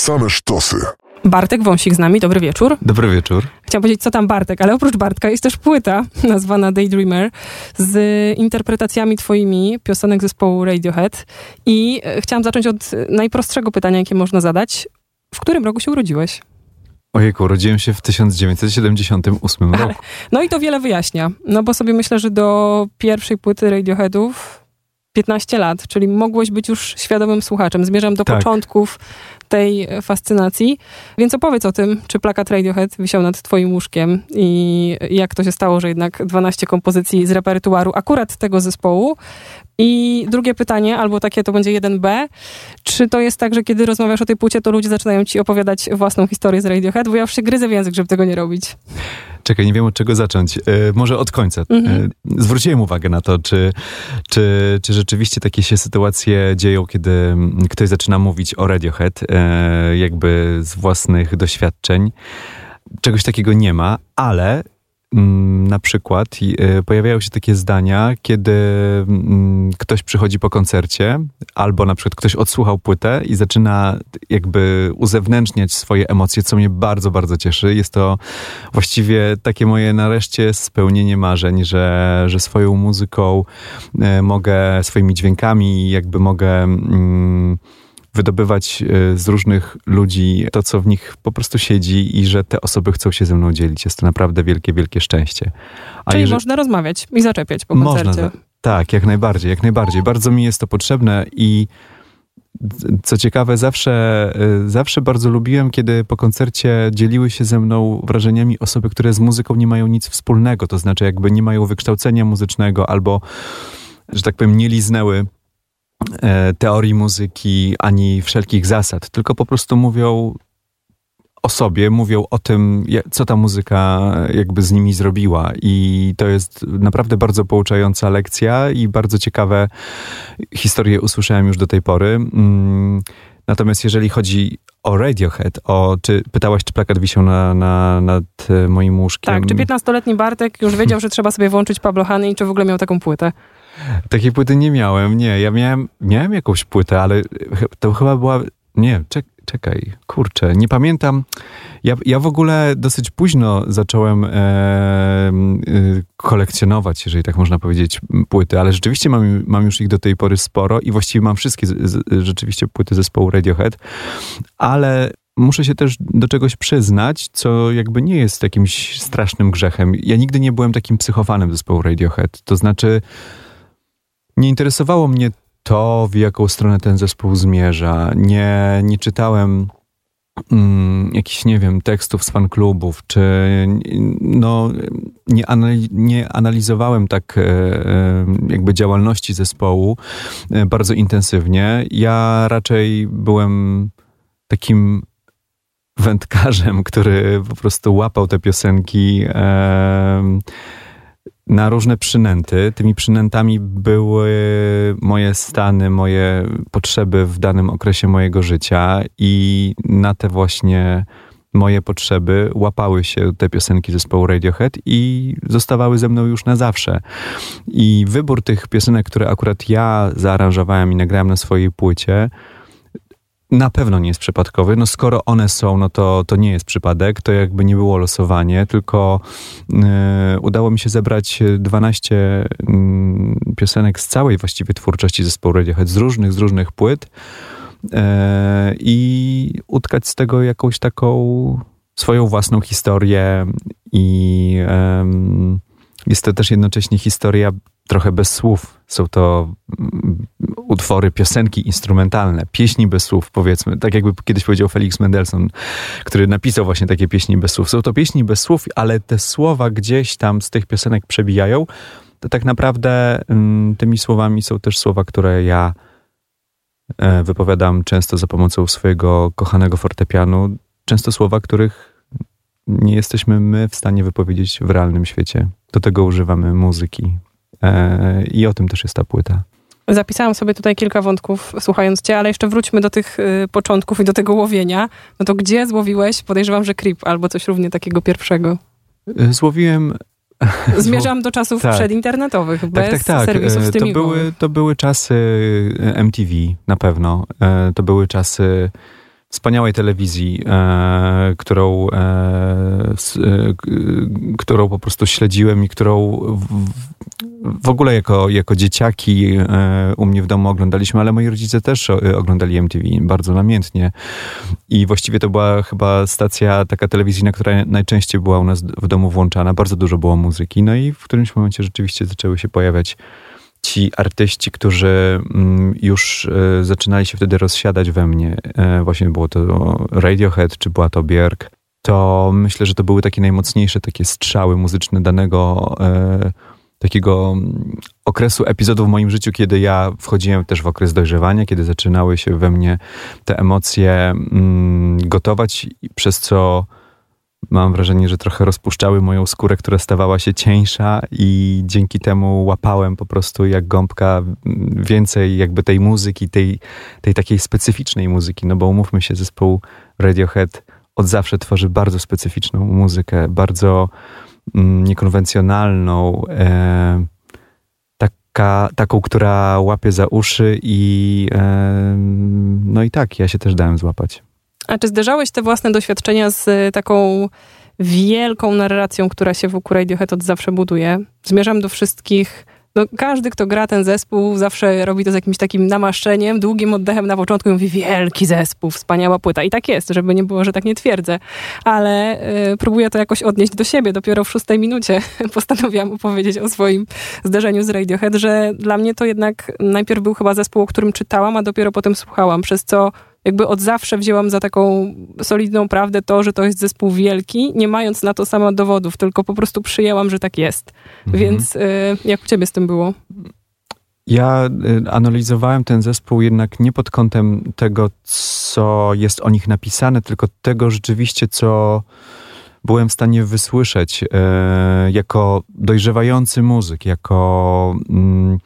Same sztosy. Bartek Wąsik z nami, dobry wieczór. Dobry wieczór. Chciałam powiedzieć, co tam Bartek, ale oprócz Bartka jest też płyta nazwana Daydreamer z interpretacjami twoimi piosenek zespołu Radiohead. I e, chciałam zacząć od najprostszego pytania, jakie można zadać. W którym roku się urodziłeś? Ojejku, urodziłem się w 1978 Ale- roku. No i to wiele wyjaśnia. No bo sobie myślę, że do pierwszej płyty Radioheadów 15 lat, czyli mogłeś być już świadomym słuchaczem. Zmierzam do Tak. początków tej e, fascynacji. Więc opowiedz o tym, czy plakat Radiohead wisiał nad twoim łóżkiem i jak to się stało, że jednak 12 kompozycji z repertuaru akurat tego zespołu. I drugie pytanie, albo takie to będzie 1B. Czy to jest tak, że kiedy rozmawiasz o tej płycie, to ludzie zaczynają ci opowiadać własną historię z Radiohead? Bo ja już się gryzę w język, żeby tego nie robić. Czekaj, nie wiem od czego zacząć. E, może od końca. Mhm. E, zwróciłem uwagę na to, czy, czy, czy rzeczywiście takie się sytuacje dzieją, kiedy mm, ktoś zaczyna mówić o Radiohead, e, jakby z własnych doświadczeń. Czegoś takiego nie ma, ale na przykład e, pojawiają się takie zdania, kiedy mm, ktoś przychodzi po koncercie, albo na przykład ktoś odsłuchał płytę i zaczyna jakby uzewnętrzniać swoje emocje, co mnie bardzo, bardzo cieszy. Jest to właściwie takie moje nareszcie spełnienie marzeń, że, że swoją muzyką e, mogę, swoimi dźwiękami jakby mogę mm, wydobywać e, z różnych ludzi to, co w nich po prostu siedzi i że te osoby chcą się ze mną dzielić. Jest to naprawdę wielkie, wielkie szczęście. A Czyli jeżeli- można rozmawiać i zaczepiać po można, koncercie. za- tak, jak najbardziej, jak najbardziej. Bardzo mi jest to potrzebne i co ciekawe, zawsze, y, zawsze bardzo lubiłem, kiedy po koncercie dzieliły się ze mną wrażeniami osoby, które z muzyką nie mają nic wspólnego, to znaczy jakby nie mają wykształcenia muzycznego albo, że tak powiem, nie liznęły teorii muzyki ani wszelkich zasad, tylko po prostu mówią o sobie, mówią o tym, co ta muzyka jakby z nimi zrobiła. I to jest naprawdę bardzo pouczająca lekcja i bardzo ciekawe historie usłyszałem już do tej pory. Mm, Natomiast jeżeli chodzi o Radiohead, o, czy pytałaś, czy plakat wisiał na, na, nad e, moim łóżkiem? Tak, czy 15-letni Bartek już wiedział, że trzeba sobie włączyć Pablo Hany i czy w ogóle miał taką płytę? Takiej płyty nie miałem, nie. Ja miałem, miałem jakąś płytę, ale to chyba była... Nie, czek, czekaj, kurczę, nie pamiętam. Ja, ja w ogóle dosyć późno zacząłem e, y, kolekcjonować, jeżeli tak można powiedzieć, płyty, ale rzeczywiście mam, mam już ich do tej pory sporo i właściwie mam wszystkie z, z, rzeczywiście płyty zespołu Radiohead, ale muszę się też do czegoś przyznać, co jakby nie jest jakimś strasznym grzechem. Ja nigdy nie byłem takim psychofanem zespołu Radiohead. To znaczy, nie interesowało mnie to, w jaką stronę ten zespół zmierza. Nie, nie czytałem mm, jakichś, nie wiem, tekstów z fanklubów, czy no, nie, nie analizowałem tak e, e, jakby działalności zespołu e, bardzo intensywnie. Ja raczej byłem takim wędkarzem, który po prostu łapał te piosenki e, na różne przynęty. Tymi przynętami były moje stany, moje potrzeby w danym okresie mojego życia i na te właśnie moje potrzeby łapały się te piosenki zespołu Radiohead i zostawały ze mną już na zawsze. I wybór tych piosenek, które akurat ja zaaranżowałem i nagrałem na swojej płycie, na pewno nie jest przypadkowy. No skoro one są, no to, to nie jest przypadek, to jakby nie było losowanie, tylko e, udało mi się zebrać 12 mm, piosenek z całej właściwie twórczości zespołu Radiohead, z różnych, z różnych płyt e, i utkać z tego jakąś taką swoją własną historię i jest to też jednocześnie historia trochę bez słów. Są to mm, utwory, piosenki instrumentalne, pieśni bez słów, powiedzmy. Tak jakby kiedyś powiedział Felix Mendelssohn, który napisał właśnie takie pieśni bez słów. Są to pieśni bez słów, ale te słowa gdzieś tam z tych piosenek przebijają. To tak naprawdę mm, tymi słowami są też słowa, które ja e, wypowiadam często za pomocą swojego kochanego fortepianu. Często słowa, których nie jesteśmy my w stanie wypowiedzieć w realnym świecie. Do tego używamy muzyki. E, I o tym też jest ta płyta. Zapisałam sobie tutaj kilka wątków słuchając cię, ale jeszcze wróćmy do tych y, początków i do tego łowienia. No to gdzie złowiłeś? Podejrzewam, że Creep albo coś równie takiego pierwszego. E, Złowiłem Zmierzam do czasów Tak. przedinternetowych, Tak, bez tak, tak. serwisów E, To streamingowych. były, to były czasy e, MTV na pewno. To były czasy wspaniałej telewizji, e, którą, e, s, e, którą po prostu śledziłem i którą w, w ogóle jako, jako dzieciaki e, u mnie w domu oglądaliśmy, ale moi rodzice też oglądali MTV bardzo namiętnie. I właściwie to była chyba stacja taka telewizyjna, która najczęściej była u nas w domu włączana. Bardzo dużo było muzyki. No i w którymś momencie rzeczywiście zaczęły się pojawiać ci artyści, którzy mm, już e, zaczynali się wtedy rozsiadać we mnie, e, właśnie było to Radiohead, czy była to Björk, to myślę, że to były takie najmocniejsze takie strzały muzyczne danego e, takiego mm, okresu epizodu w moim życiu, kiedy ja wchodziłem też w okres dojrzewania, kiedy zaczynały się we mnie te emocje mm, gotować, przez co mam wrażenie, że trochę rozpuszczały moją skórę, która stawała się cieńsza i dzięki temu łapałem po prostu jak gąbka więcej jakby tej muzyki, tej, tej takiej specyficznej muzyki, no bo umówmy się, zespół Radiohead od zawsze tworzy bardzo specyficzną muzykę, bardzo mm, niekonwencjonalną, e, taka, taką, która łapie za uszy i e, no i tak, ja się też dałem złapać. A czy zderzałeś te własne doświadczenia z y, taką wielką narracją, która się wokół Radiohead od zawsze buduje? Zmierzam do wszystkich no, każdy, kto gra ten zespół, zawsze robi to z jakimś takim namaszczeniem, długim oddechem na początku i mówi wielki zespół, wspaniała płyta. I tak jest, żeby nie było, że tak nie twierdzę. Ale y, próbuję to jakoś odnieść do siebie. Dopiero w szóstej minucie postanowiłam opowiedzieć o swoim zdarzeniu z Radiohead, że dla mnie to jednak najpierw był chyba zespół, o którym czytałam, a dopiero potem słuchałam, przez co jakby od zawsze wzięłam za taką solidną prawdę to, że to jest zespół wielki, nie mając na to sama dowodów, tylko po prostu przyjęłam, że tak jest. Mhm. Więc y, jak u ciebie z tym było? Ja y, analizowałem ten zespół jednak nie pod kątem tego, co jest o nich napisane, tylko tego rzeczywiście, co byłem w stanie wysłyszeć y, jako dojrzewający muzyk, jako. Mm,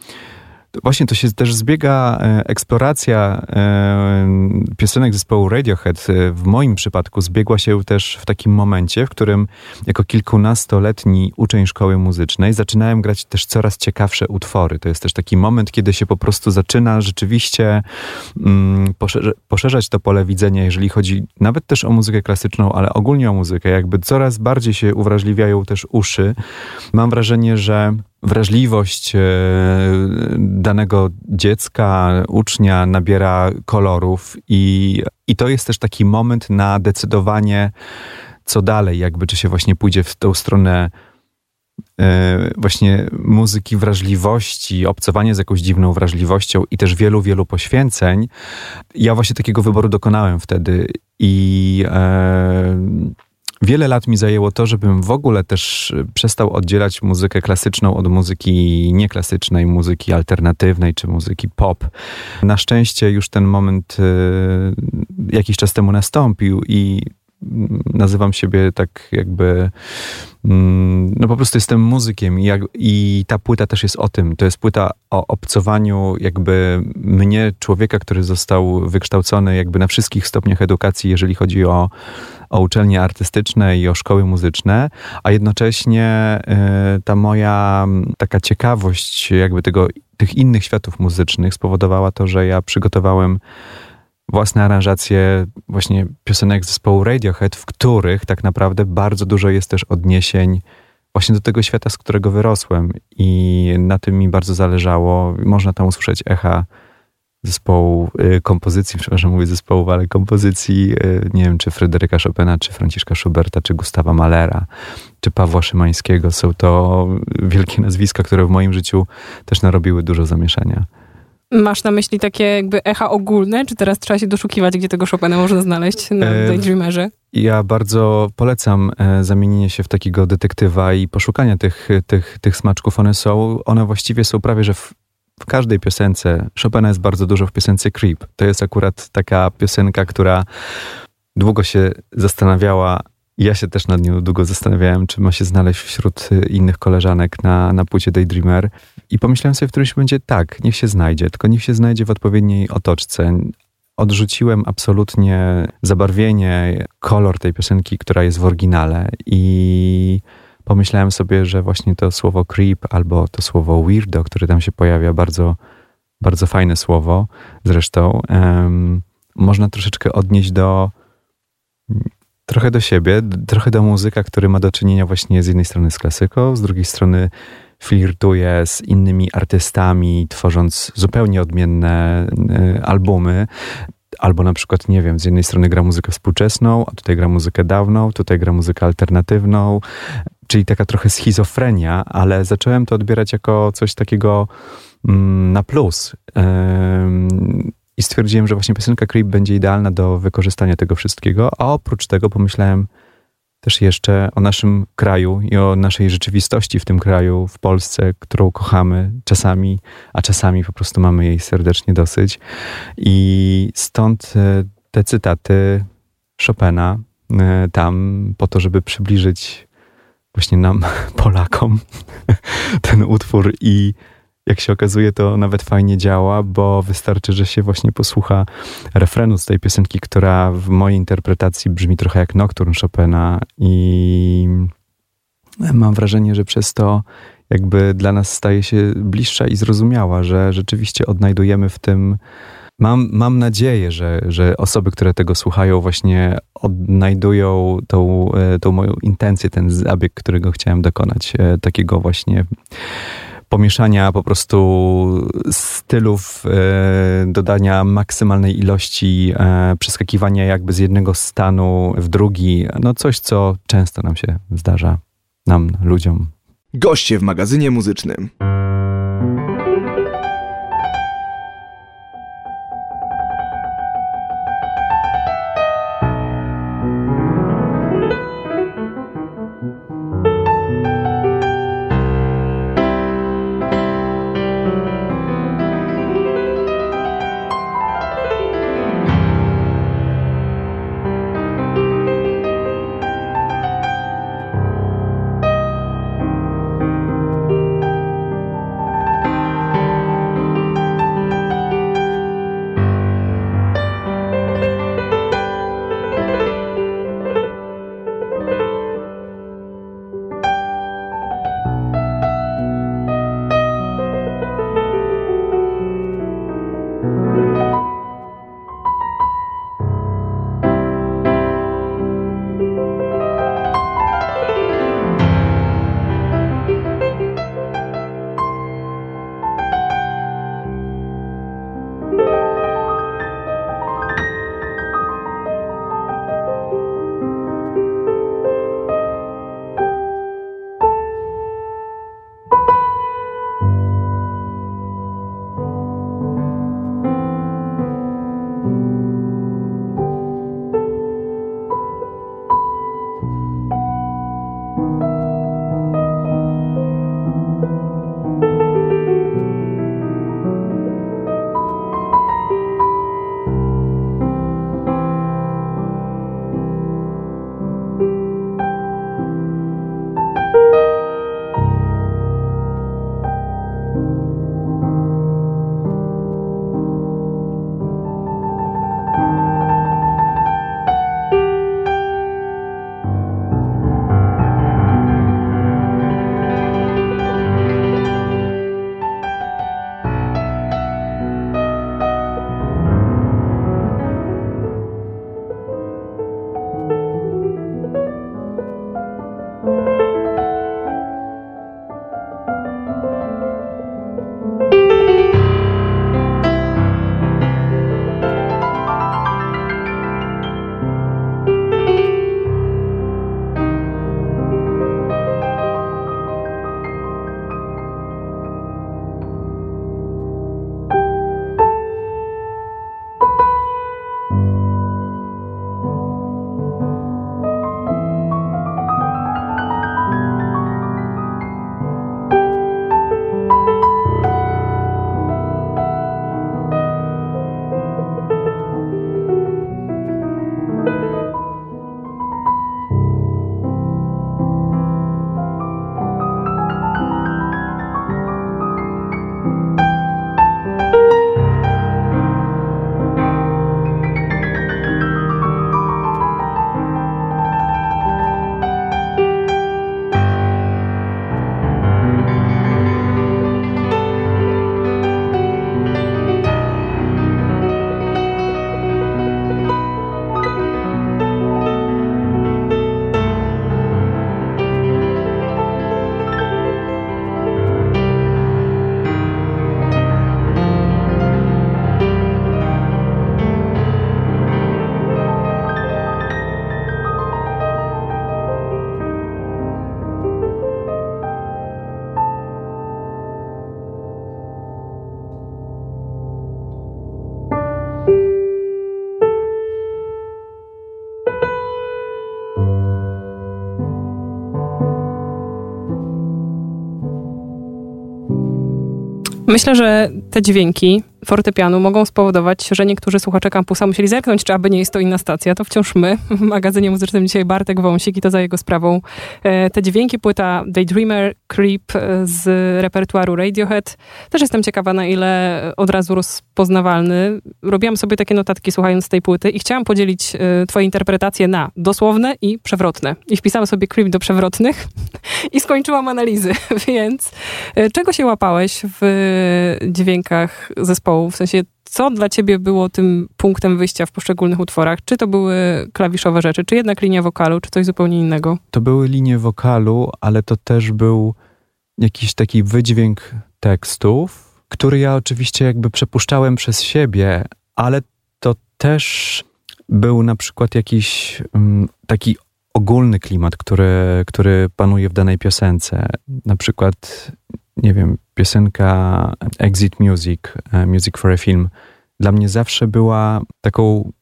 Właśnie to się też zbiega e, eksploracja e, piosenek zespołu Radiohead. E, w moim przypadku zbiegła się też w takim momencie, w którym jako kilkunastoletni uczeń szkoły muzycznej zaczynałem grać też coraz ciekawsze utwory. To jest też taki moment, kiedy się po prostu zaczyna rzeczywiście mm, poszerzać to pole widzenia, jeżeli chodzi nawet też o muzykę klasyczną, ale ogólnie o muzykę. Jakby coraz bardziej się uwrażliwiają też uszy. Mam wrażenie, że wrażliwość e, danego dziecka, ucznia nabiera kolorów i, i to jest też taki moment na decydowanie, co dalej, jakby czy się właśnie pójdzie w tą stronę e, właśnie muzyki wrażliwości, obcowanie z jakąś dziwną wrażliwością i też wielu, wielu poświęceń. Ja właśnie takiego wyboru dokonałem wtedy i e, wiele lat mi zajęło to, żebym w ogóle też y, przestał oddzielać muzykę klasyczną od muzyki nieklasycznej, muzyki alternatywnej czy muzyki pop. Na szczęście już ten moment y, jakiś czas temu nastąpił i nazywam siebie tak jakby mm, no po prostu jestem muzykiem i, jak, i ta płyta też jest o tym. To jest płyta o obcowaniu jakby mnie, człowieka, który został wykształcony jakby na wszystkich stopniach edukacji, jeżeli chodzi o, o uczelnie artystyczne i o szkoły muzyczne, a jednocześnie y, ta moja taka ciekawość jakby tego, tych innych światów muzycznych spowodowała to, że ja przygotowałem własne aranżacje właśnie piosenek zespołu Radiohead, w których tak naprawdę bardzo dużo jest też odniesień właśnie do tego świata, z którego wyrosłem i na tym mi bardzo zależało. Można tam usłyszeć echa zespołu y, kompozycji, przepraszam, mówię zespołów, ale kompozycji, y, nie wiem, czy Fryderyka Chopina, czy Franciszka Schuberta, czy Gustawa Malera, czy Pawła Szymańskiego. Są to wielkie nazwiska, które w moim życiu też narobiły dużo zamieszania. Masz na myśli takie jakby echa ogólne, czy teraz trzeba się doszukiwać, gdzie tego Chopina można znaleźć na e, Daydreamerze? Ja bardzo polecam e, zamienienie się w takiego detektywa i poszukania tych, tych, tych smaczków. One są, one właściwie są prawie, że w, w każdej piosence. Chopina jest bardzo dużo w piosence Creep. To jest akurat taka piosenka, która długo się zastanawiała, ja się też nad nią długo zastanawiałem, czy ma się znaleźć wśród y, innych koleżanek na, na płycie Daydreamer. I pomyślałem sobie w którymś momencie, tak, niech się znajdzie, tylko niech się znajdzie w odpowiedniej otoczce. Odrzuciłem absolutnie zabarwienie, kolor tej piosenki, która jest w oryginale i pomyślałem sobie, że właśnie to słowo creep albo to słowo weirdo, które tam się pojawia, bardzo, bardzo fajne słowo zresztą, um, można troszeczkę odnieść do trochę do siebie, trochę do muzyka, który ma do czynienia właśnie z jednej strony z klasyką, z drugiej strony flirtuje z innymi artystami, tworząc zupełnie odmienne y, albumy. Albo na przykład, nie wiem, z jednej strony gra muzykę współczesną, a tutaj gra muzykę dawną, tutaj gra muzykę alternatywną, czyli taka trochę schizofrenia, ale zacząłem to odbierać jako coś takiego mm, na plus. I stwierdziłem, że właśnie piosenka Creep będzie idealna do wykorzystania tego wszystkiego, a oprócz tego pomyślałem też jeszcze o naszym kraju i o naszej rzeczywistości w tym kraju, w Polsce, którą kochamy czasami, a czasami po prostu mamy jej serdecznie dosyć. I stąd e, te cytaty Chopina e, tam po to, żeby przybliżyć właśnie nam, Polakom, ten utwór i jak się okazuje, to nawet fajnie działa, bo wystarczy, że się właśnie posłucha refrenu z tej piosenki, która w mojej interpretacji brzmi trochę jak Nocturne Chopina. I mam wrażenie, że przez to jakby dla nas staje się bliższa i zrozumiała, że rzeczywiście odnajdujemy w tym Mam, mam nadzieję, że, że osoby, które tego słuchają, właśnie odnajdują tą, e, tą moją intencję, ten zabieg, którego chciałem dokonać, e, takiego właśnie pomieszania po prostu stylów, e, dodania maksymalnej ilości, e, przeskakiwania jakby z jednego stanu w drugi. No coś, co często nam się zdarza, nam, ludziom. Goście w magazynie muzycznym. Myślę, że te dźwięki fortepianu mogą spowodować, że niektórzy słuchacze kampusa musieli zerknąć, czy aby nie jest to inna stacja. To wciąż my. W magazynie muzycznym dzisiaj Bartek Wąsik i to za jego sprawą. E, te dźwięki, płyta Daydreamer, Creep e, z repertuaru Radiohead. Też jestem ciekawa, na ile od razu rozpoznawalny. Robiłam sobie takie notatki słuchając tej płyty i chciałam podzielić e, twoje interpretacje na dosłowne i przewrotne. I wpisałam sobie Creep do przewrotnych i skończyłam analizy. Więc czego się łapałeś w dźwiękach zespołu w sensie, co dla ciebie było tym punktem wyjścia w poszczególnych utworach? Czy to były klawiszowe rzeczy, czy jednak linia wokalu, czy coś zupełnie innego? To były linie wokalu, ale to też był jakiś taki wydźwięk tekstów, który ja oczywiście jakby przepuszczałem przez siebie, ale to też był na przykład jakiś um, taki ogólny klimat, który, który panuje w danej piosence. Na przykład nie wiem, piosenka Exit Music, e, Music for a Film, dla mnie zawsze była taką,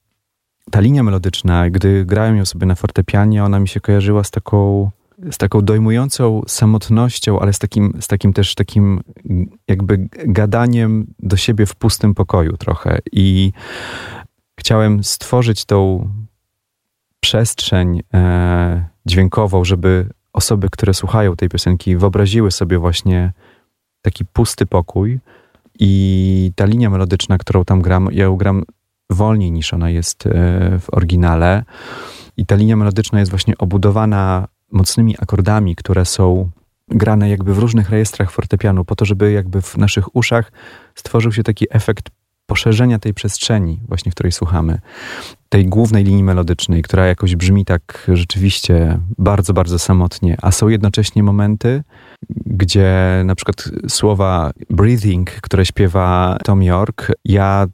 ta linia melodyczna, gdy grałem ją sobie na fortepianie, ona mi się kojarzyła z taką, z taką dojmującą samotnością, ale z takim, z takim też takim jakby gadaniem do siebie w pustym pokoju trochę. I chciałem stworzyć tą przestrzeń e, dźwiękową, żeby osoby, które słuchają tej piosenki, wyobraziły sobie właśnie taki pusty pokój i ta linia melodyczna, którą tam gram, ja ją gram wolniej niż ona jest e, w oryginale. I ta linia melodyczna jest właśnie obudowana mocnymi akordami, które są grane jakby w różnych rejestrach fortepianu, po to, żeby jakby w naszych uszach stworzył się taki efekt poszerzenia tej przestrzeni, właśnie w której słuchamy, tej głównej linii melodycznej, która jakoś brzmi tak rzeczywiście bardzo, bardzo samotnie, a są jednocześnie momenty, gdzie na przykład słowa breathing, które śpiewa Tom York, ja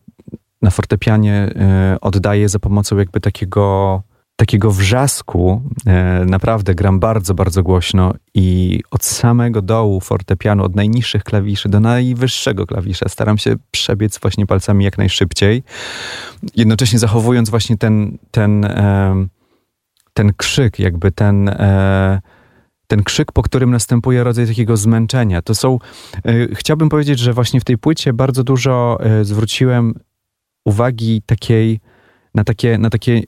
na fortepianie y, oddaję za pomocą jakby takiego takiego wrzasku, e, naprawdę gram bardzo, bardzo głośno i od samego dołu fortepianu, od najniższych klawiszy do najwyższego klawisza staram się przebiec właśnie palcami jak najszybciej, jednocześnie zachowując właśnie ten, ten, e, ten krzyk, jakby ten e, ten krzyk, po którym następuje rodzaj takiego zmęczenia. To są, chciałbym powiedzieć, że właśnie w tej płycie bardzo dużo zwróciłem uwagi takiej, na takie, na takie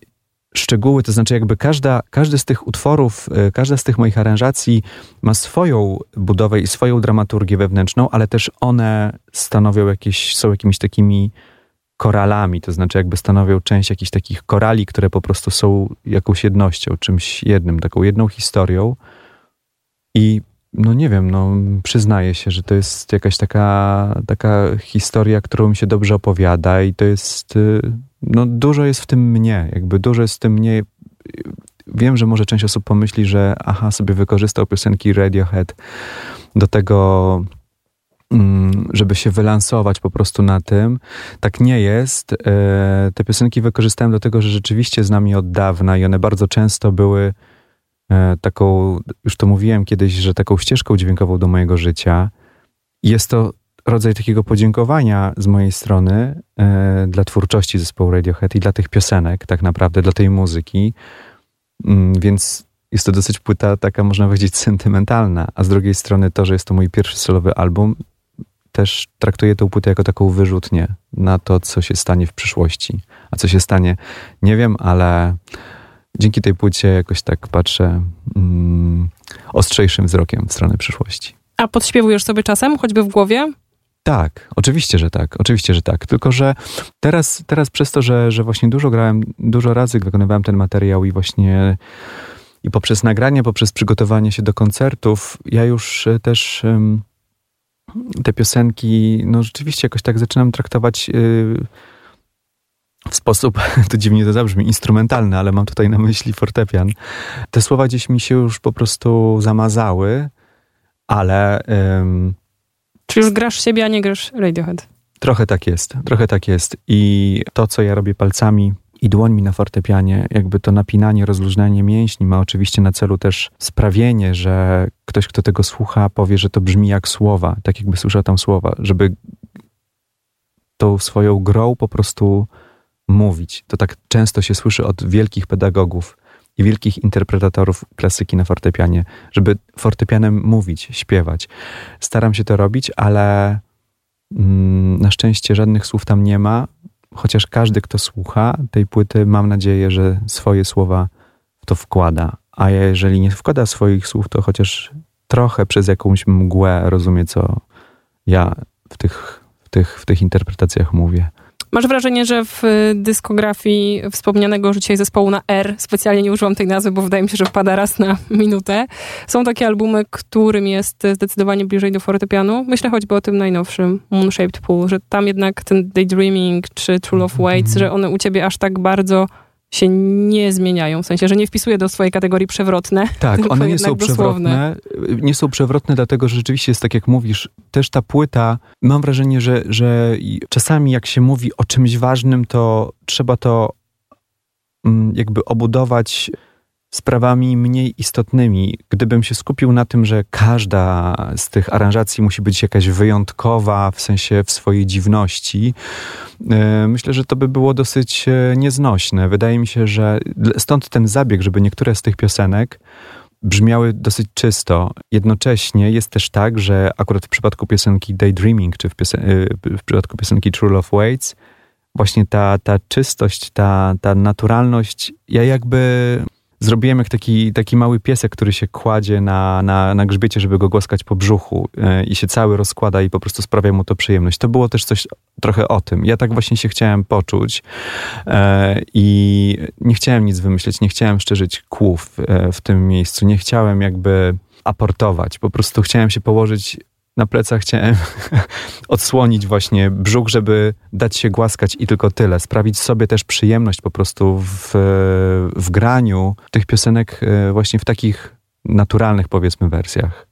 szczegóły, to znaczy jakby każda, każdy z tych utworów, e, każda z tych moich aranżacji ma swoją budowę i swoją dramaturgię wewnętrzną, ale też one stanowią jakieś, są jakimiś takimi koralami, to znaczy jakby stanowią część jakichś takich korali, które po prostu są jakąś jednością, czymś jednym, taką jedną historią. I no nie wiem, no przyznaję się, że to jest jakaś taka, taka historia, którą mi się dobrze opowiada i to jest, y, no dużo jest w tym mnie, jakby dużo jest w tym mnie. Wiem, że może część osób pomyśli, że aha, sobie wykorzystał piosenki Radiohead do tego, mm, żeby się wylansować po prostu na tym. Tak nie jest. E, te piosenki wykorzystałem do tego, że rzeczywiście z nami od dawna i one bardzo często były E, taką, już to mówiłem kiedyś, że taką ścieżką dźwiękową do mojego życia. Jest to rodzaj takiego podziękowania z mojej strony e, dla twórczości zespołu Radiohead i dla tych piosenek, tak naprawdę, dla tej muzyki. Mm, więc jest to dosyć płyta taka, można powiedzieć, sentymentalna. A z drugiej strony to, że jest to mój pierwszy solowy album, też traktuję tę płytę jako taką wyrzutnię na to, co się stanie w przyszłości. A co się stanie, nie wiem, ale dzięki tej płycie jakoś tak patrzę mm, ostrzejszym wzrokiem w stronę przyszłości. A podśpiewujesz sobie czasem, choćby w głowie? Tak, oczywiście, że tak, oczywiście, że tak. Tylko, że teraz, teraz przez to, że, że właśnie dużo grałem, dużo razy wykonywałem ten materiał i właśnie i poprzez nagranie, poprzez przygotowanie się do koncertów, ja już e, też um, te piosenki, no rzeczywiście jakoś tak zaczynam traktować y, w sposób, to dziwnie to zabrzmi, instrumentalny, ale mam tutaj na myśli fortepian. Te słowa gdzieś mi się już po prostu zamazały, ale... Um, Czy już grasz siebie, a nie grasz Radiohead? Trochę tak jest, trochę tak jest. I to, co ja robię palcami i dłońmi na fortepianie, jakby to napinanie, rozluźnianie mięśni ma oczywiście na celu też sprawienie, że ktoś, kto tego słucha, powie, że to brzmi jak słowa, tak jakby słyszał tam słowa, żeby tą swoją grą po prostu mówić. To tak często się słyszy od wielkich pedagogów i wielkich interpretatorów klasyki na fortepianie, żeby fortepianem mówić, śpiewać. Staram się to robić, ale Mm, na szczęście żadnych słów tam nie ma, chociaż każdy, kto słucha tej płyty, mam nadzieję, że swoje słowa w to wkłada. A jeżeli nie wkłada swoich słów, to chociaż trochę przez jakąś mgłę rozumie, co ja w tych, w tych, w tych interpretacjach mówię. Masz wrażenie, że w y, dyskografii wspomnianego dzisiaj zespołu na R, specjalnie nie użyłam tej nazwy, bo wydaje mi się, że wpada raz na minutę, są takie albumy, którym jest zdecydowanie bliżej do fortepianu. Myślę choćby o tym najnowszym, Moonshaped Pool, że tam jednak ten Daydreaming czy True Love Waits, że one u ciebie aż tak bardzo się nie zmieniają, w sensie, że nie wpisuje do swojej kategorii przewrotne. Tak, one nie są przewrotne. Nie są przewrotne, dlatego że rzeczywiście jest tak, jak mówisz, też ta płyta, mam wrażenie, że, że czasami jak się mówi o czymś ważnym, to trzeba to mm, jakby obudować sprawami mniej istotnymi. Gdybym się skupił na tym, że każda z tych aranżacji musi być jakaś wyjątkowa, w sensie w swojej dziwności, e, myślę, że to by było dosyć e, nieznośne. Wydaje mi się, że stąd ten zabieg, żeby niektóre z tych piosenek brzmiały dosyć czysto. Jednocześnie jest też tak, że akurat w przypadku piosenki Daydreaming, czy w, piosen- e, w przypadku piosenki True Love Waits, właśnie ta, ta czystość, ta, ta naturalność, ja jakby zrobiłem jak taki, taki mały piesek, który się kładzie na, na, na grzbiecie, żeby go głaskać po brzuchu yy, i się cały rozkłada i po prostu sprawia mu to przyjemność. To było też coś trochę o tym. Ja tak właśnie się chciałem poczuć yy, i nie chciałem nic wymyśleć, nie chciałem szczerzyć kłów yy, w tym miejscu, nie chciałem jakby aportować. Po prostu chciałem się położyć na plecach chciałem odsłonić właśnie brzuch, żeby dać się głaskać i tylko tyle. Sprawić sobie też przyjemność po prostu w, w graniu tych piosenek e, właśnie w takich naturalnych powiedzmy wersjach.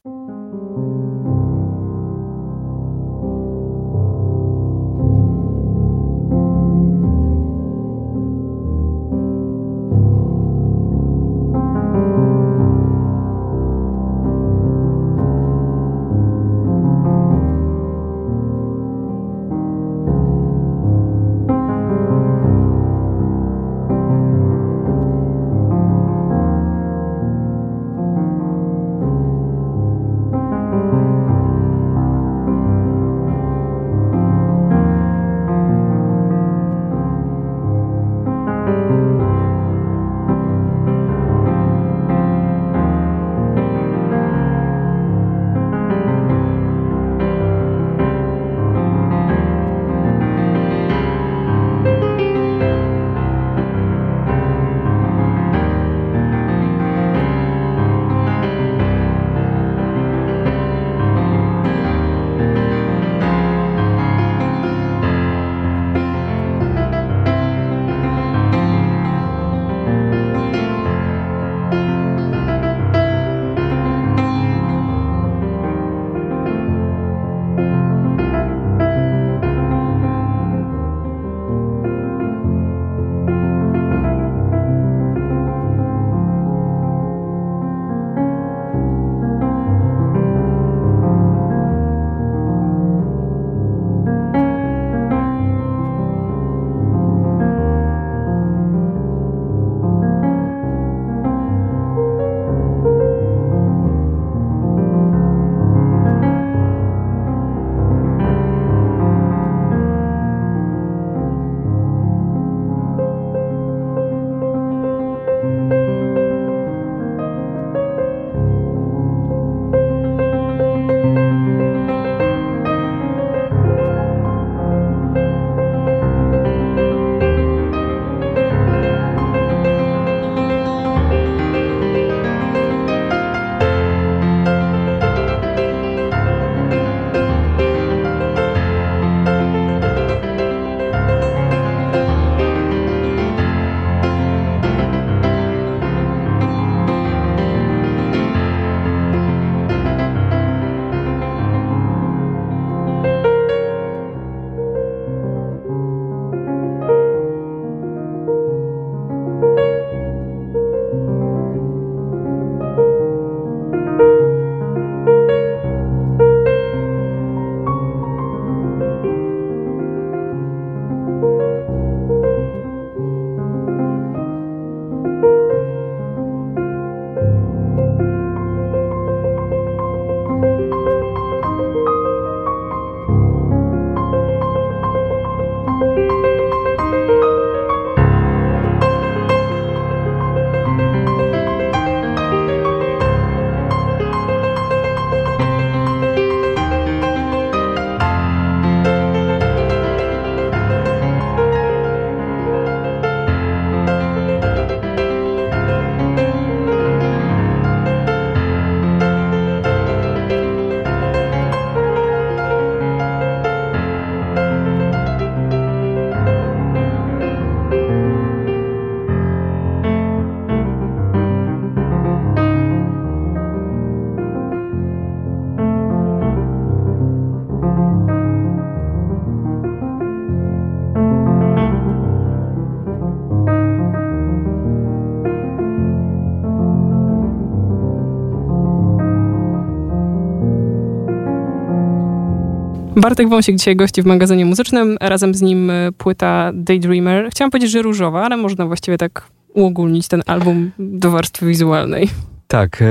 Bartek Wąsik dzisiaj gości w magazynie muzycznym, razem z nim e, płyta Daydreamer. Chciałam powiedzieć, że różowa, ale można właściwie tak uogólnić ten album do warstwy wizualnej. Tak, e,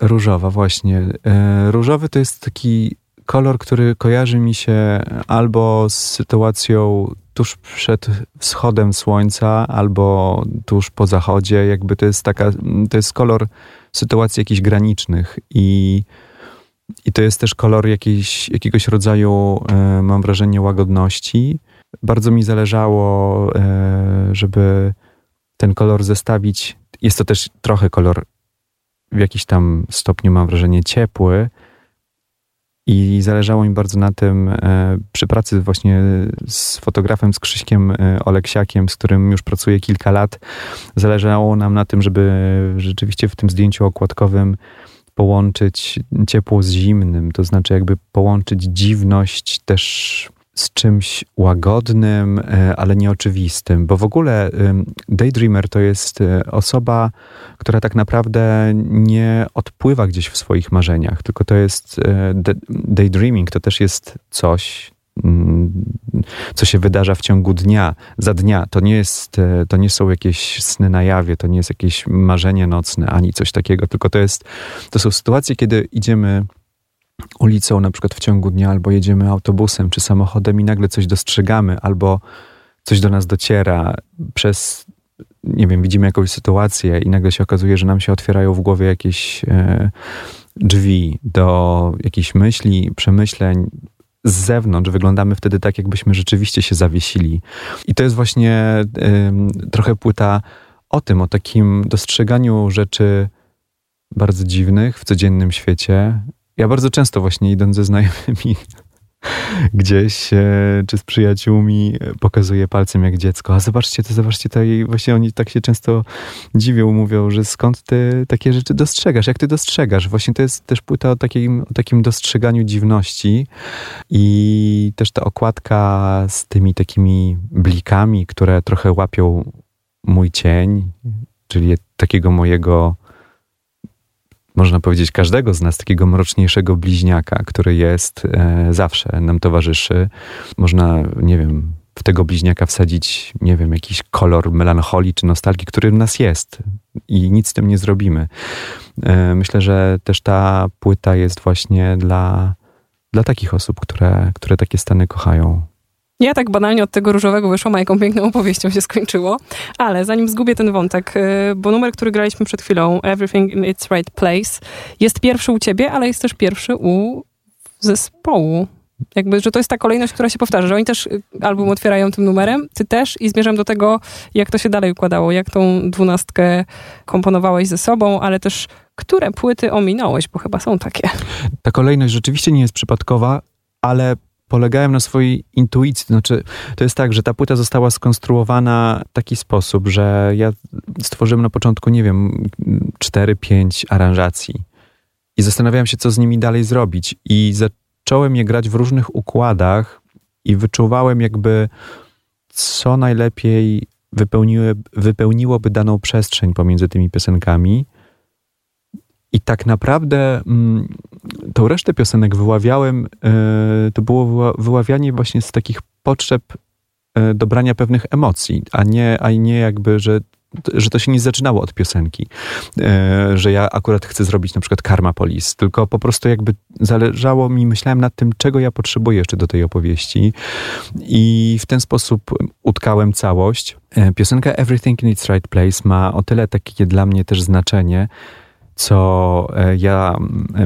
różowa właśnie. E, różowy to jest taki kolor, który kojarzy mi się albo z sytuacją tuż przed wschodem słońca, albo tuż po zachodzie. Jakby to jest taka, to jest kolor sytuacji jakichś granicznych i i to jest też kolor jakiejś, jakiegoś rodzaju, e, mam wrażenie, łagodności. Bardzo mi zależało, e, żeby ten kolor zestawić. Jest to też trochę kolor w jakiś tam stopniu, mam wrażenie, ciepły. I zależało mi bardzo na tym e, przy pracy właśnie z fotografem, z Krzyśkiem Oleksiakiem, z którym już pracuję kilka lat. Zależało nam na tym, żeby rzeczywiście w tym zdjęciu okładkowym połączyć ciepło z zimnym, to znaczy jakby połączyć dziwność też z czymś łagodnym, e, ale nieoczywistym, bo w ogóle daydreamer to jest e, osoba, która tak naprawdę nie odpływa gdzieś w swoich marzeniach, tylko to jest e, daydreaming, to też jest coś, co się wydarza w ciągu dnia, za dnia. To nie, jest, e, to nie są jakieś sny na jawie, to nie jest jakieś marzenie nocne, ani coś takiego, tylko to, jest, to są sytuacje, kiedy idziemy ulicą na przykład w ciągu dnia, albo jedziemy autobusem czy samochodem i nagle coś dostrzegamy, albo coś do nas dociera przez, nie wiem, widzimy jakąś sytuację i nagle się okazuje, że nam się otwierają w głowie jakieś e, drzwi do jakichś myśli, przemyśleń, z zewnątrz wyglądamy wtedy tak, jakbyśmy rzeczywiście się zawiesili. I to jest właśnie y, trochę płyta o tym, o takim dostrzeganiu rzeczy bardzo dziwnych w codziennym świecie. Ja bardzo często właśnie idąc ze znajomymi gdzieś, e, czy z przyjaciółmi e, pokazuje palcem jak dziecko, a zobaczcie to, zobaczcie to i właśnie oni tak się często dziwią, mówią, że skąd ty takie rzeczy dostrzegasz, jak ty dostrzegasz. Właśnie to jest też płyta o takim, o takim dostrzeganiu dziwności i też ta okładka z tymi takimi blikami, które trochę łapią mój cień, czyli takiego mojego można powiedzieć, każdego z nas, takiego mroczniejszego bliźniaka, który jest e, zawsze, nam towarzyszy. Można, nie wiem, w tego bliźniaka wsadzić, nie wiem, jakiś kolor melancholii czy nostalgii, który w nas jest i nic z tym nie zrobimy. E, myślę, że też ta płyta jest właśnie dla, dla takich osób, które, które takie stany kochają. Ja tak banalnie od tego różowego wyszłam, a jaką piękną opowieścią się skończyło. Ale zanim zgubię ten wątek, y, bo numer, który graliśmy przed chwilą, Everything in its Right Place, jest pierwszy u ciebie, ale jest też pierwszy u zespołu. Jakby, że to jest ta kolejność, która się powtarza, że oni też y, album otwierają tym numerem, ty też i zmierzam do tego, jak to się dalej układało, jak tą dwunastkę komponowałeś ze sobą, ale też które płyty ominąłeś, bo chyba są takie. Ta kolejność rzeczywiście nie jest przypadkowa, ale polegałem na swojej intuicji. Znaczy, to jest tak, że ta płyta została skonstruowana w taki sposób, że ja stworzyłem na początku, nie wiem, 4-5 aranżacji i zastanawiałem się, co z nimi dalej zrobić. I zacząłem je grać w różnych układach i wyczuwałem jakby, co najlepiej wypełniłoby daną przestrzeń pomiędzy tymi piosenkami. I tak naprawdę mm, tą resztę piosenek wyławiałem, e, to było wyławianie właśnie z takich potrzeb e, dobrania pewnych emocji, a nie, a nie jakby, że że to się nie zaczynało od piosenki, e, że ja akurat chcę zrobić na przykład Karma Police, tylko po prostu jakby zależało mi, myślałem nad tym, czego ja potrzebuję jeszcze do tej opowieści i w ten sposób utkałem całość. Piosenka Everything in its Right Place ma o tyle takie dla mnie też znaczenie, co e, ja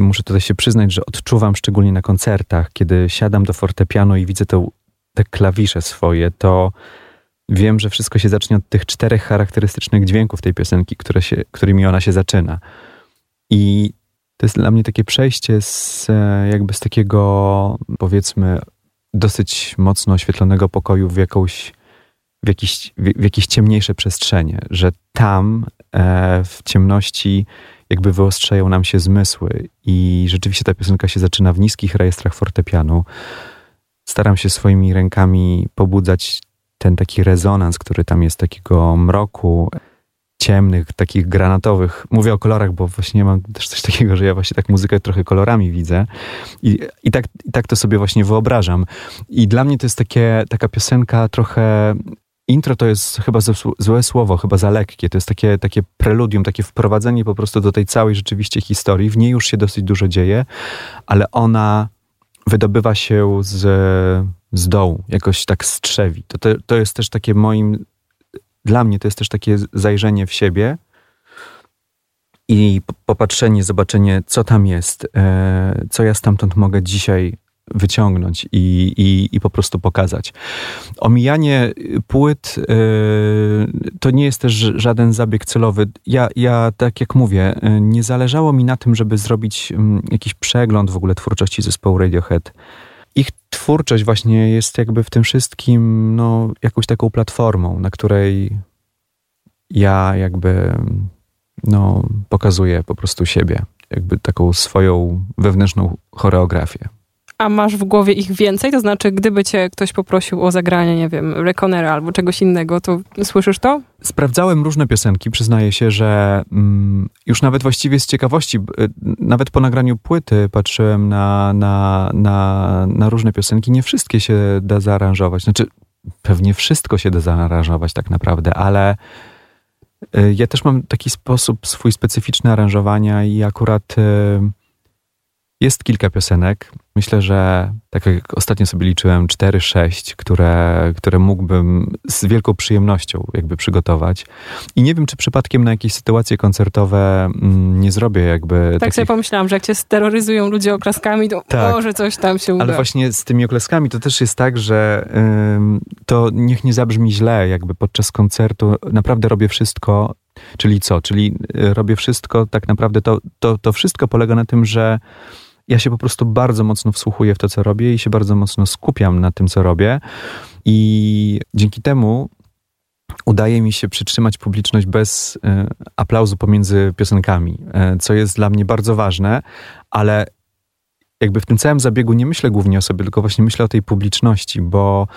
muszę tutaj się przyznać, że odczuwam szczególnie na koncertach, kiedy siadam do fortepianu i widzę to, te klawisze swoje, to wiem, że wszystko się zacznie od tych czterech charakterystycznych dźwięków tej piosenki, które się, którymi ona się zaczyna. I to jest dla mnie takie przejście z e, jakby z takiego, powiedzmy, dosyć mocno oświetlonego pokoju w jakąś w jakieś, w jakieś ciemniejsze przestrzenie, że tam e, w ciemności jakby wyostrzają nam się zmysły i rzeczywiście ta piosenka się zaczyna w niskich rejestrach fortepianu. Staram się swoimi rękami pobudzać ten taki rezonans, który tam jest, takiego mroku. ciemnych, takich granatowych. Mówię o kolorach, bo właśnie mam też coś takiego, że ja właśnie tak muzykę trochę kolorami widzę. I, i, tak, i tak to sobie właśnie wyobrażam. I dla mnie to jest takie, taka piosenka trochę intro to jest chyba złe słowo, chyba za lekkie. To jest takie, takie preludium, takie wprowadzenie po prostu do tej całej rzeczywiście historii. W niej już się dosyć dużo dzieje, ale ona wydobywa się z, z dołu, jakoś tak strzewi. To, to, to jest też takie moim, dla mnie to jest też takie zajrzenie w siebie i popatrzenie, zobaczenie, co tam jest, e, co ja stamtąd mogę dzisiaj wyciągnąć i, i, i po prostu pokazać. Omijanie płyt yy, to nie jest też żaden zabieg celowy. Ja, ja, tak jak mówię, yy, nie zależało mi na tym, żeby zrobić yy, jakiś przegląd w ogóle twórczości zespołu Radiohead. Ich twórczość właśnie jest jakby w tym wszystkim no, jakąś taką platformą, na której ja jakby no, pokazuję po prostu siebie, jakby taką swoją wewnętrzną choreografię. A masz w głowie ich więcej? To znaczy, gdyby cię ktoś poprosił o zagranie, nie wiem, Reconera albo czegoś innego, to słyszysz to? Sprawdzałem różne piosenki. Przyznaję się, że mm, już nawet właściwie z ciekawości, y, nawet po nagraniu płyty patrzyłem na, na, na, na różne piosenki. Nie wszystkie się da zaaranżować. Znaczy, pewnie wszystko się da zaaranżować tak naprawdę, ale y, ja też mam taki sposób swój specyficzny aranżowania i akurat... Jest kilka piosenek. Myślę, że tak jak ostatnio sobie liczyłem, 4-6, które, które mógłbym z wielką przyjemnością jakby przygotować. I nie wiem, czy przypadkiem na jakieś sytuacje koncertowe mm, nie zrobię jakby... Tak takich... sobie pomyślałam, że jak cię steroryzują ludzie oklaskami, to tak. może coś tam się uda. Ale właśnie z tymi oklaskami to też jest tak, że ym, to niech nie zabrzmi źle, jakby podczas koncertu naprawdę robię wszystko, Czyli co? Czyli y, robię wszystko, tak naprawdę to, to, to wszystko polega na tym, że ja się po prostu bardzo mocno wsłuchuję w to, co robię i się bardzo mocno skupiam na tym, co robię. I dzięki temu udaje mi się przytrzymać publiczność bez y, aplauzu pomiędzy piosenkami, y, co jest dla mnie bardzo ważne, ale jakby w tym całym zabiegu nie myślę głównie o sobie, tylko właśnie myślę o tej publiczności, bo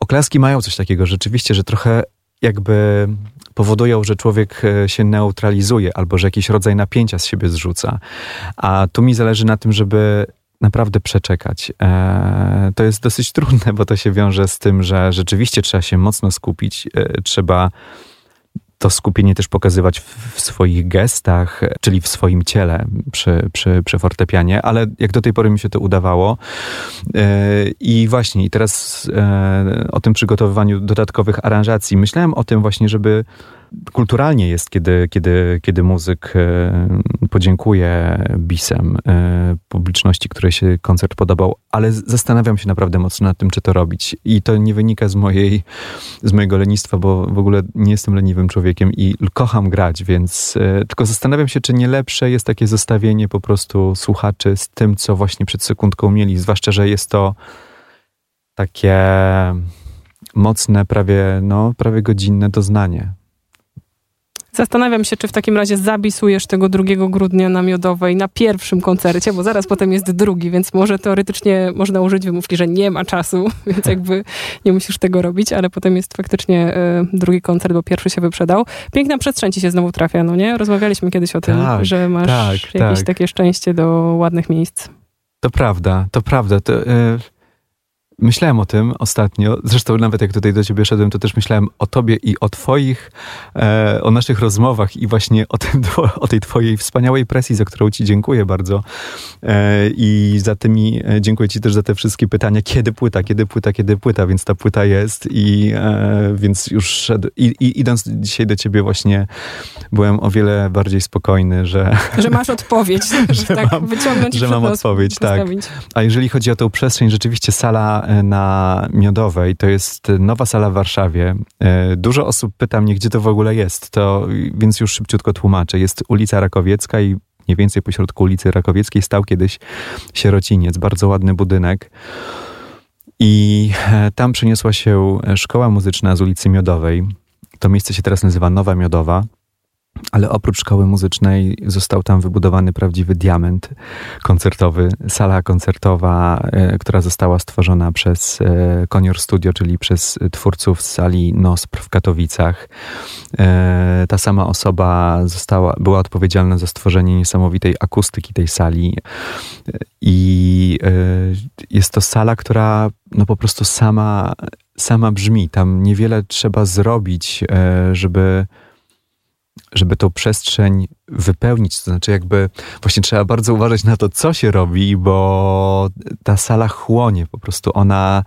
oklaski mają coś takiego rzeczywiście, że trochę jakby powodują, że człowiek e, się neutralizuje albo że jakiś rodzaj napięcia z siebie zrzuca. A tu mi zależy na tym, żeby naprawdę przeczekać. E, to jest dosyć trudne, bo to się wiąże z tym, że rzeczywiście trzeba się mocno skupić, e, trzeba to skupienie też pokazywać w, swoich gestach, czyli w swoim ciele przy, przy, przy fortepianie, ale jak do tej pory mi się to udawało. E, I właśnie, i teraz e, o tym przygotowywaniu dodatkowych aranżacji. Myślałem o tym właśnie, żeby kulturalnie jest, kiedy, kiedy, kiedy muzyk e, podziękuje bisem e, publiczności, której się koncert podobał, ale zastanawiam się naprawdę mocno nad tym, czy to robić. I to nie wynika z mojej, z mojego lenistwa, bo w ogóle nie jestem leniwym człowiekiem i kocham grać, więc e, tylko zastanawiam się, czy nie lepsze jest takie zostawienie po prostu słuchaczy z tym, co właśnie przed sekundką mieli, zwłaszcza, że jest to takie mocne, prawie, no, prawie godzinne doznanie. Zastanawiam się, czy w takim razie zabisujesz tego 2 grudnia na Miodowej na pierwszym koncercie, bo zaraz potem jest drugi, więc może teoretycznie można użyć wymówki, że nie ma czasu, więc jakby nie musisz tego robić, ale potem jest faktycznie y, drugi koncert, bo pierwszy się wyprzedał. Piękna przestrzeń ci się znowu trafia, no nie? Rozmawialiśmy kiedyś o tym, tak, że masz tak, jakieś tak. takie szczęście do ładnych miejsc. To prawda, to prawda. To, y Myślałem o tym ostatnio, zresztą nawet jak tutaj do ciebie szedłem, to też myślałem o tobie i o twoich, e, o naszych rozmowach i właśnie o, tym, o tej twojej wspaniałej presji, za którą ci dziękuję bardzo. E, i za tymi, e, dziękuję ci też za te wszystkie pytania, kiedy płyta, kiedy płyta, kiedy płyta, więc ta płyta jest i e, więc już szedł, i, i, idąc dzisiaj do ciebie właśnie byłem o wiele bardziej spokojny, że... Że masz odpowiedź, że tak mam, wyciągnąć Że mam odpowiedź, tak. A jeżeli chodzi o tą przestrzeń, rzeczywiście sala E, na Miodowej. To jest nowa sala w Warszawie. E, dużo osób pyta mnie, gdzie to w ogóle jest, to, więc już szybciutko tłumaczę. Jest ulica Rakowiecka i mniej więcej pośrodku ulicy Rakowieckiej stał kiedyś sierociniec, bardzo ładny budynek. I e, tam przeniosła się szkoła muzyczna z ulicy Miodowej. To miejsce się teraz nazywa Nowa Miodowa. Ale oprócz szkoły muzycznej został tam wybudowany prawdziwy diament koncertowy, sala koncertowa, e, która została stworzona przez e, Konior Studio, czyli przez twórców z sali NOSPR w Katowicach. E, ta sama osoba została, była odpowiedzialna za stworzenie niesamowitej akustyki tej sali i jest to sala, która no po prostu sama, sama brzmi. Tam niewiele trzeba zrobić, żeby żeby tą przestrzeń wypełnić, to znaczy jakby właśnie trzeba bardzo uważać na to, co się robi, bo ta sala chłonie po prostu, ona,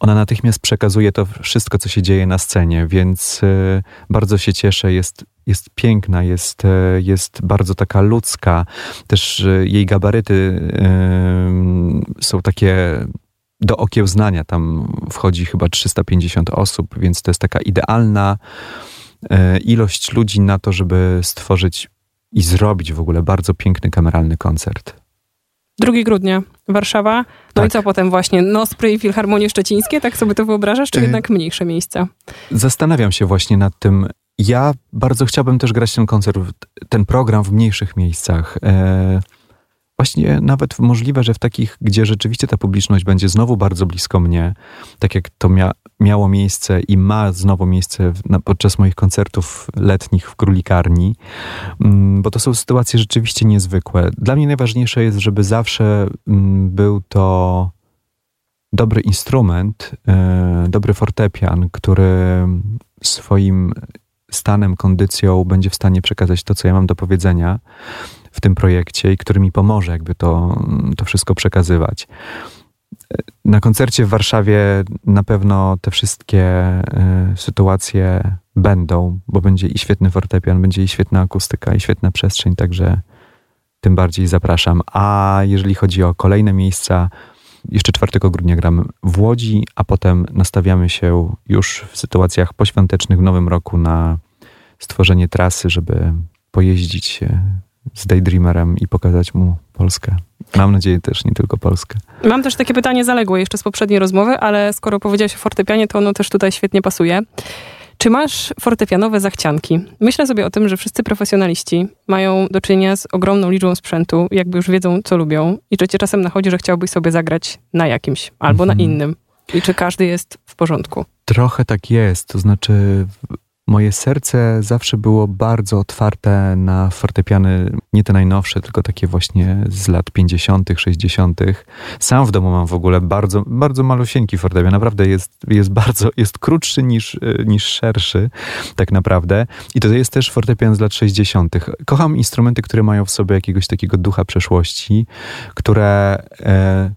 ona natychmiast przekazuje to wszystko, co się dzieje na scenie, więc y, bardzo się cieszę, jest, jest piękna, jest, y, jest bardzo taka ludzka, też y, jej gabaryty są takie do okiełznania, tam wchodzi chyba 350 osób, więc to jest taka idealna ilość ludzi na to, żeby stworzyć i zrobić w ogóle bardzo piękny kameralny koncert. 2 grudnia, Warszawa. No tak. i co potem właśnie? Nospry i Filharmonie Szczecińskie? Tak sobie to wyobrażasz? Czy e, jednak mniejsze miejsca? Zastanawiam się właśnie nad tym. Ja bardzo chciałbym też grać ten koncert, ten program w mniejszych miejscach. E, właśnie nawet możliwe, że w takich, gdzie rzeczywiście ta publiczność będzie znowu bardzo blisko mnie, tak jak to mia miało miejsce i ma znowu miejsce w, na, podczas moich koncertów letnich w Królikarni, mm, bo to są sytuacje rzeczywiście niezwykłe. Dla mnie najważniejsze jest, żeby zawsze mm, był to dobry instrument, e, dobry fortepian, który swoim stanem, kondycją będzie w stanie przekazać to, co ja mam do powiedzenia w tym projekcie i który mi pomoże jakby to, to wszystko przekazywać. Na koncercie w Warszawie na pewno te wszystkie y, sytuacje będą, bo będzie i świetny fortepian, będzie i świetna akustyka, i świetna przestrzeń, także tym bardziej zapraszam. A jeżeli chodzi o kolejne miejsca, jeszcze 4 grudnia gramy w Łodzi, a potem nastawiamy się już w sytuacjach poświątecznych w Nowym Roku na stworzenie trasy, żeby pojeździć z Daydreamerem i pokazać mu Polskę. Mam nadzieję też nie tylko Polskę. Mam też takie pytanie zaległe jeszcze z poprzedniej rozmowy, ale skoro powiedziałeś o fortepianie, to ono też tutaj świetnie pasuje. Czy masz fortepianowe zachcianki? Myślę sobie o tym, że wszyscy profesjonaliści mają do czynienia z ogromną liczbą sprzętu, jakby już wiedzą, co lubią i czy cię czasem nachodzi, że chciałbyś sobie zagrać na jakimś albo na mhm. innym. I czy każdy jest w porządku? Trochę tak jest. To znaczy, Moje serce zawsze było bardzo otwarte na fortepiany, nie te najnowsze, tylko takie właśnie z lat 50., 60. Sam w domu mam w ogóle bardzo, bardzo malusieńki fortepian. Naprawdę jest, jest bardzo, jest krótszy niż, niż szerszy, tak naprawdę. I to jest też fortepian z lat 60. Kocham instrumenty, które mają w sobie jakiegoś takiego ducha przeszłości, które. E,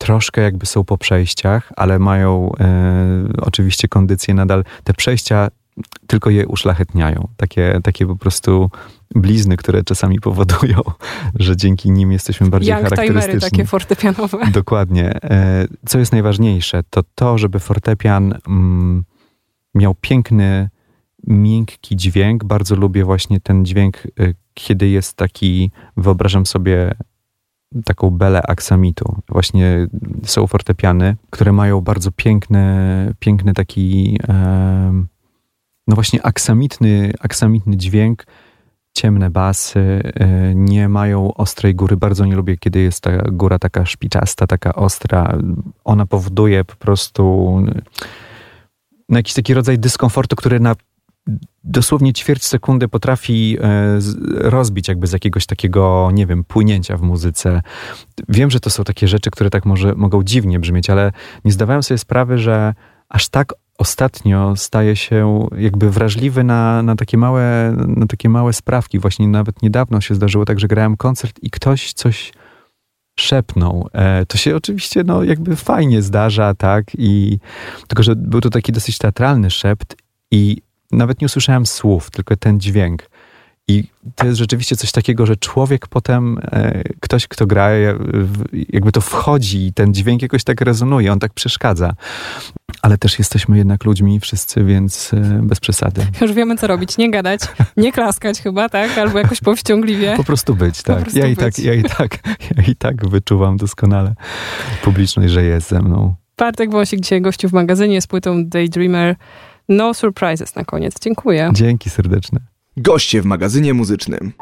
troszkę jakby są po przejściach, ale mają e, oczywiście kondycję nadal. Te przejścia tylko je uszlachetniają. Takie, takie po prostu blizny, które czasami powodują, że dzięki nim jesteśmy bardziej Young charakterystyczni. takie fortepianowe. Dokładnie. E, co jest najważniejsze, to to, żeby fortepian mm, miał piękny, miękki dźwięk. Bardzo lubię właśnie ten dźwięk, e, kiedy jest taki, wyobrażam sobie taką belę aksamitu. Właśnie są fortepiany, które mają bardzo piękny, piękny taki no właśnie aksamitny, aksamitny dźwięk, ciemne basy, e, nie mają ostrej góry. Bardzo nie lubię, kiedy jest ta góra taka szpiczasta, taka ostra. Ona powoduje po prostu no, jakiś taki rodzaj dyskomfortu, który na dosłownie ćwierć sekundy potrafi e, rozbić jakby z jakiegoś takiego, nie wiem, płynięcia w muzyce. Wiem, że to są takie rzeczy, które tak może, mogą dziwnie brzmieć, ale nie zdawałem sobie sprawy, że aż tak ostatnio staje się jakby wrażliwy na, na, takie małe, na takie małe sprawki. Właśnie nawet niedawno się zdarzyło tak, że grałem koncert i ktoś coś szepnął. E, to się oczywiście no, jakby fajnie zdarza, tak? I tylko, że był to taki dosyć teatralny szept i nawet nie usłyszałem słów, tylko ten dźwięk. I to jest rzeczywiście coś takiego, że człowiek potem, e, ktoś, kto gra, jakby to wchodzi i ten dźwięk jakoś tak rezonuje, on tak przeszkadza. Ale też jesteśmy jednak ludźmi wszyscy, więc e, bez przesady. Już wiemy, co robić. Nie gadać, nie klaskać chyba, tak? Albo jakoś powściągliwie. Po prostu być, tak. Prostu ja, być. I tak ja, i tak ja i tak wyczuwam doskonale publiczność, że jest ze mną. Bartek Wąsik dzisiaj gościu w magazynie z płytą Daydreamer. No surprises na koniec. Dziękuję. Dzięki serdeczne. Goście w magazynie muzycznym.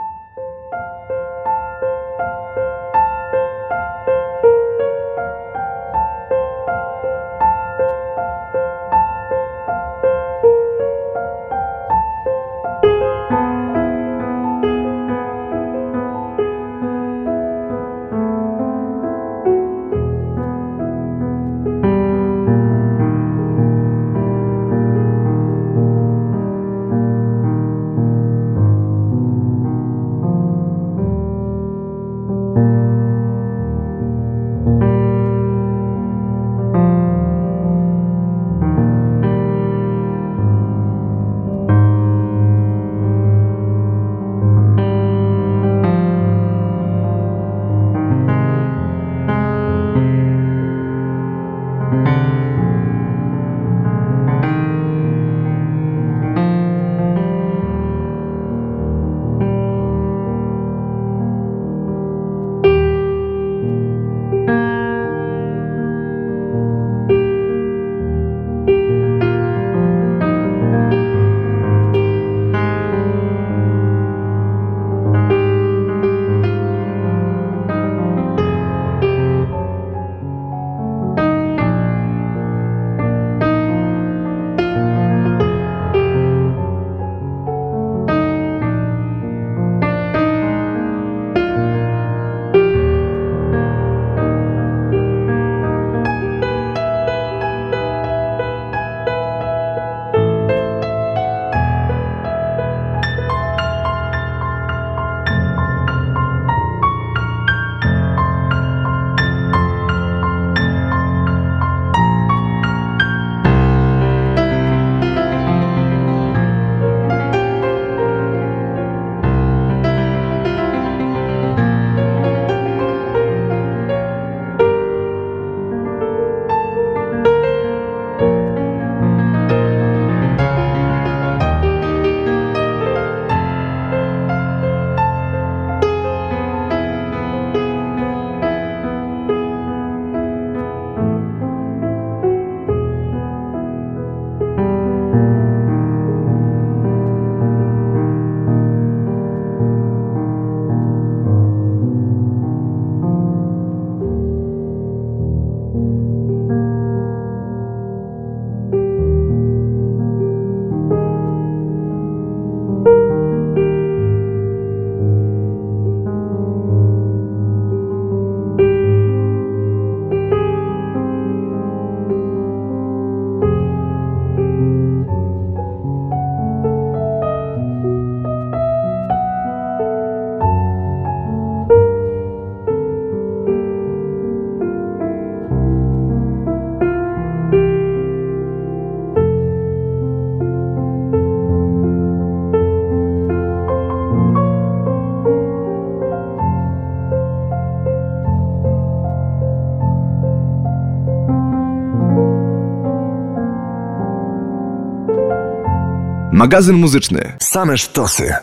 Magazyn muzyczny. Same sztosy.